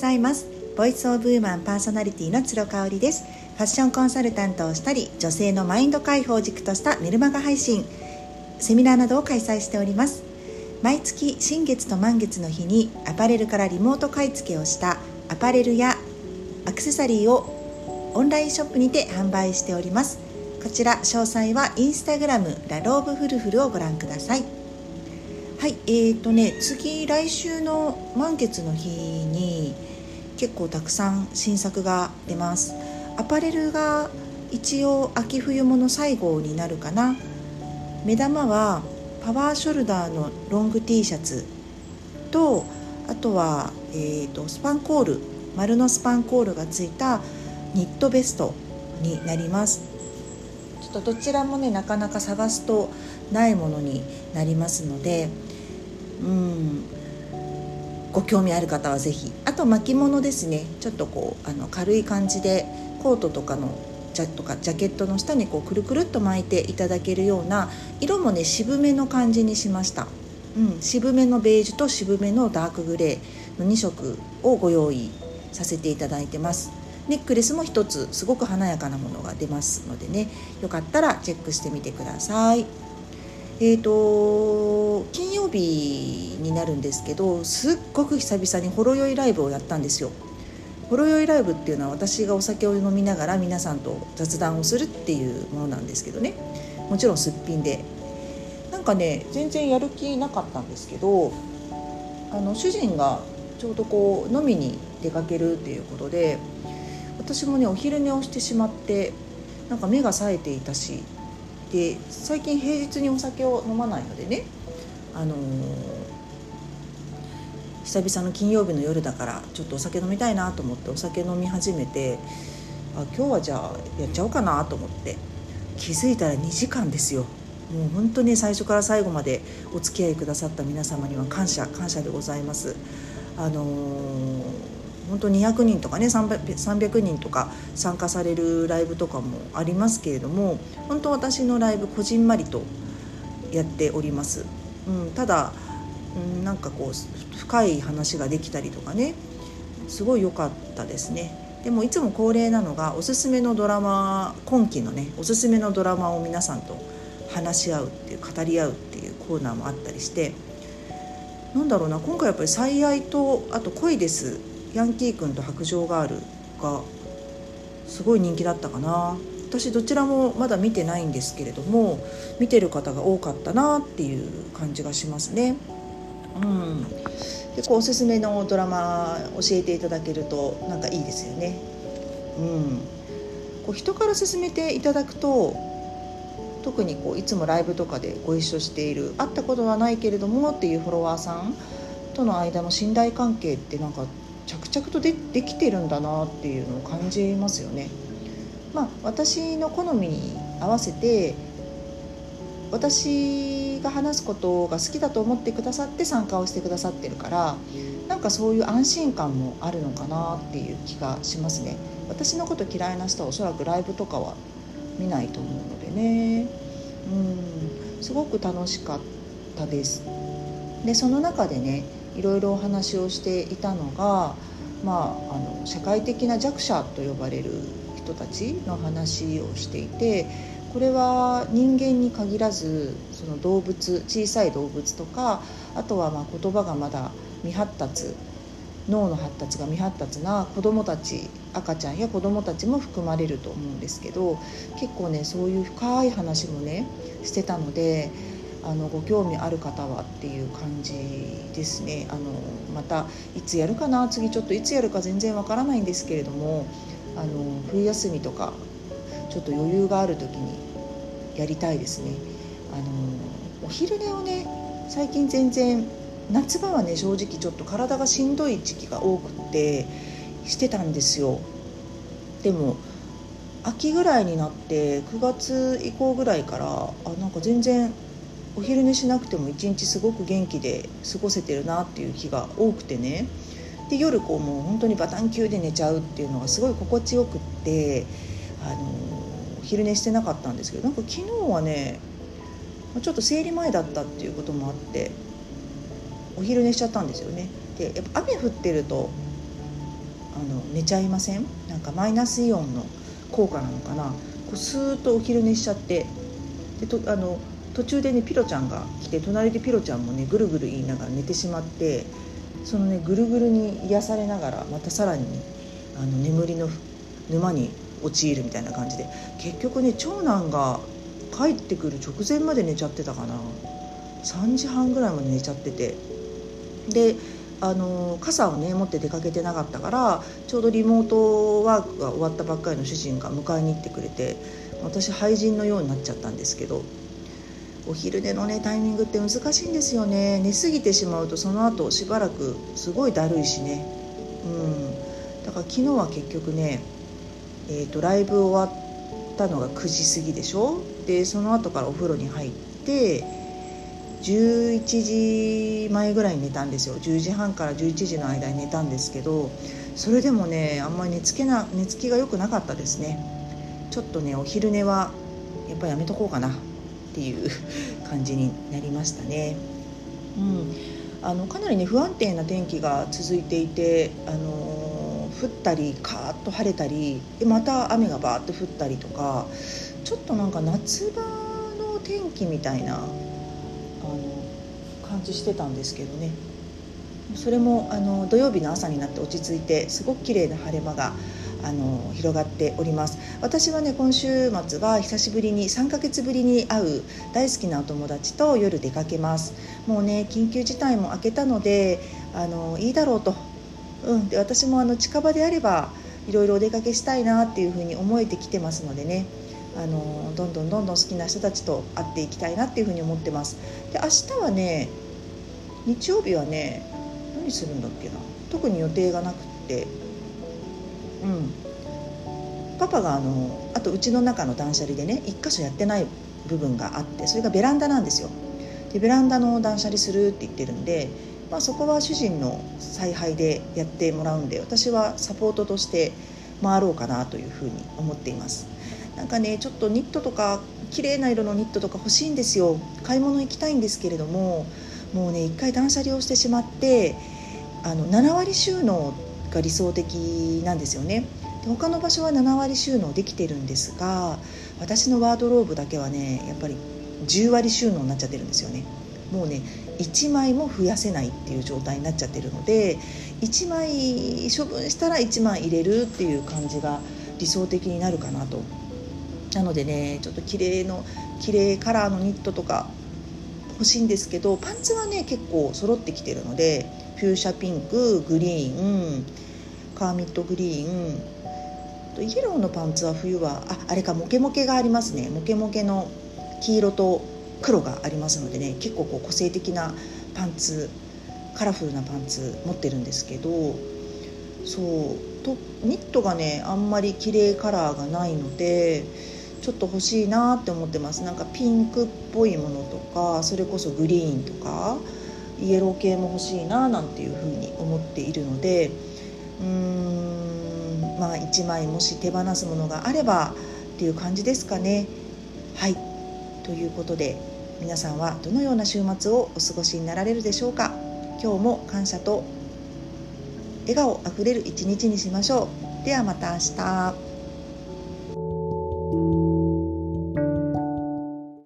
ざいます。ボイスオブウーマンパーソナリティの鶴香織です。ファッションコンサルタントをしたり女性のマインド解放軸としたメルマガ配信セミナーなどを開催しております。毎月新月と満月の日にアパレルからリモート買い付けをしたアパレルやアクセサリーをオンラインショップにて販売しております。こちら詳細はインスタグラムラローブフルフルをご覧ください。はいえーとね次来週の満月の日に結構たくさん新作が出ます。アパレルが一応秋冬物最後になるかな。目玉はパワーショルダーのロング T シャツとあとは、えーと、スパンコール丸のスパンコールがついたニットベストになります。ちょっとどちらもねなかなか探すとないものになりますのでうん。ご興味ある方は是非あと巻物ですね。ちょっとこうあの軽い感じでコートとかのジャとかジャケットの下にこうくるくるっと巻いていただけるような色もね渋めの感じにしました、うん、渋めのベージュと渋めのダークグレーの2色をご用意させていただいてます。ネックレスも1つすごく華やかなものが出ますのでね。よかったらチェックしてみてください。えーと、金曜日になるんですけどすっごく久々にほろ酔いライブをやったんですよ。ほろ酔いライブっていうのは私がお酒を飲みながら皆さんと雑談をするっていうものなんですけどねもちろんすっぴんでなんかね全然やる気なかったんですけどあの主人がちょうどこう飲みに出かけるっていうことで私もねお昼寝をしてしまってなんか目が冴えていたしで最近平日にお酒を飲まないのでねあのー、久々の金曜日の夜だからちょっとお酒飲みたいなと思ってお酒飲み始めてあ今日はじゃあやっちゃおうかなと思って気づいたら2時間ですよ。もう本当に最初から最後までお付き合いくださった皆様には感謝感謝でございます。あのー本当200人とかね 300, 人とか参加されるライブとかもありますけれども本当私のライブこじんまりとやっております、うん、ただ、うん、なんかこう深い話ができたりとかねすごい良かったですね。でもいつも恒例なのがおすすめのドラマ今期のねおすすめのドラマを皆さんと話し合うっていう語り合うっていうコーナーもあったりしてなんだろうな今回やっぱり「最愛」とあと「恋です」ヤンキー君と白杖ガールがすごい人気だったかな私どちらもまだ見てないんですけれども見てる方が多かったなっていう感じがしますね。うん、結構おすすめのドラマ教えていただけるとなんかいいですよね。うん、こう人から勧めていただくと特にこういつもライブとかでご一緒している会ったことはないけれどもっていうフォロワーさんとの間の信頼関係ってなんか着々とでできてるんだなっていうのを感じますよね。まあ、私の好みに合わせて私が話すことが好きだと思ってくださって参加をしてくださってるからなんかそういう安心感もあるのかなっていう気がしますね。私のこと嫌いな人はおそらくライブとかは見ないと思うのでね。うんすごく楽しかったです。でその中でねいろいろお話をしていたのが、まあ、あの社会的な弱者と呼ばれる人たちの話をしていてこれは人間に限らずその動物小さい動物とかあとはまあ言葉がまだ未発達脳の発達が未発達な子どもたち赤ちゃんや子どもたちも含まれると思うんですけど結構ねそういう深い話もねしてたのであのご興味ある方はっていう感じですね。あのまたいつやるかな次ちょっといつやるか全然わからないんですけれどもあの冬休みとかちょっと余裕がある時にやりたいですね。あのお昼寝をね最近全然夏場はね正直ちょっと体がしんどい時期が多くってしてたんですよ。でも秋ぐらいになって9月以降ぐらいからあなんか全然お昼寝しなくても一日すごく元気で過ごせてるなっていう日が多くてね。で夜こうもう本当にバタン級で寝ちゃうっていうのがすごい心地よくってあの昼寝してなかったんですけどなんか昨日はねちょっと生理前だったっていうこともあってお昼寝しちゃったんですよね。でやっぱ雨降ってるとあの寝ちゃいません？なんかマイナスイオンの効果なのかな？こうスーッとお昼寝しちゃってでとあの途中でねピロちゃんが来て隣でピロちゃんもねぐるぐる言いながら寝てしまってそのねぐるぐるに癒されながらまたさらにあの眠りの沼に陥るみたいな感じで結局ね長男が帰ってくる直前まで寝ちゃってたかな。3時半ぐらいまで寝ちゃってて。であの傘をね持って出かけてなかったからちょうどリモートワークが終わったばっかりの主人が迎えに行ってくれて私廃人のようになっちゃったんですけどお昼寝のねタイミングって難しいんですよね。寝すぎてしまうとその後しばらくすごいだるいしね。うん。だから昨日は結局ねえーと、ライブ終わったのが9時過ぎでしょ？でその後からお風呂に入って11時前ぐらいに寝たんですよ。10時半から11時の間に寝たんですけどそれでもねあんまり寝つけな寝つきが良くなかったですね。ちょっとねお昼寝はやっぱやめとこうかな。っていう感じになりましたね。うん、あのかなりね不安定な天気が続いていてあの降ったりカーッと晴れたりでまた雨がバーッと降ったりとかちょっとなんか夏場の天気みたいなあの感じしてたんですけどねそれもあの土曜日の朝になって落ち着いてすごく綺麗な晴れ間があの広がっております。私はね今週末は久しぶりに3ヶ月ぶりに会う大好きなお友達と夜出かけます。もうね緊急事態も明けたのであのいいだろうと。うん、で私もあの近場であればいろいろお出かけしたいなっていうふうに思えてきてますのでね。あのどんどんどんどん好きな人たちと会っていきたいなっていうふうに思ってます。で明日はね日曜日はね何するんだっけな。特に予定がなくって。うん。パパがあのあとうちの中の断捨離でね1箇所やってない部分があってそれがベランダなんですよ。でベランダの断捨離するって言ってるんでまあ、そこは主人の采配でやってもらうんで私はサポートとして回ろうかなというふうに思っています。なんかねちょっとニットとか綺麗な色のニットとか欲しいんですよ。買い物行きたいんですけれどももうね一回断捨離をしてしまってあの7割収納が理想的なんですよね。で他の場所は7割収納できてるんですが私のワードローブだけはねやっぱり10割収納になっちゃってるんですよね。もうね1枚も増やせないっていう状態になっちゃってるので1枚処分したら1枚入れるっていう感じが理想的になるかなと。なのでねちょっと綺麗の綺麗カラーのニットとか欲しいんですけどパンツはね結構揃ってきてるのでフューシャピンクグリーンカーミットグリーン。イエローのパンツは冬はああれかモケモケがありますね。モケモケの黄色と黒がありますのでね結構こう個性的なパンツカラフルなパンツ持ってるんですけどそうとニットがねあんまり綺麗カラーがないのでちょっと欲しいなって思ってます。なんかピンクっぽいものとかそれこそグリーンとか。イエロー系も欲しいななんていうふうに思っているのでうーんまあ1枚もし手放すものがあればっていう感じですかね。はい。ということで皆さんはどのような週末をお過ごしになられるでしょうか。今日も感謝と笑顔あふれる一日にしましょう。ではまた明日。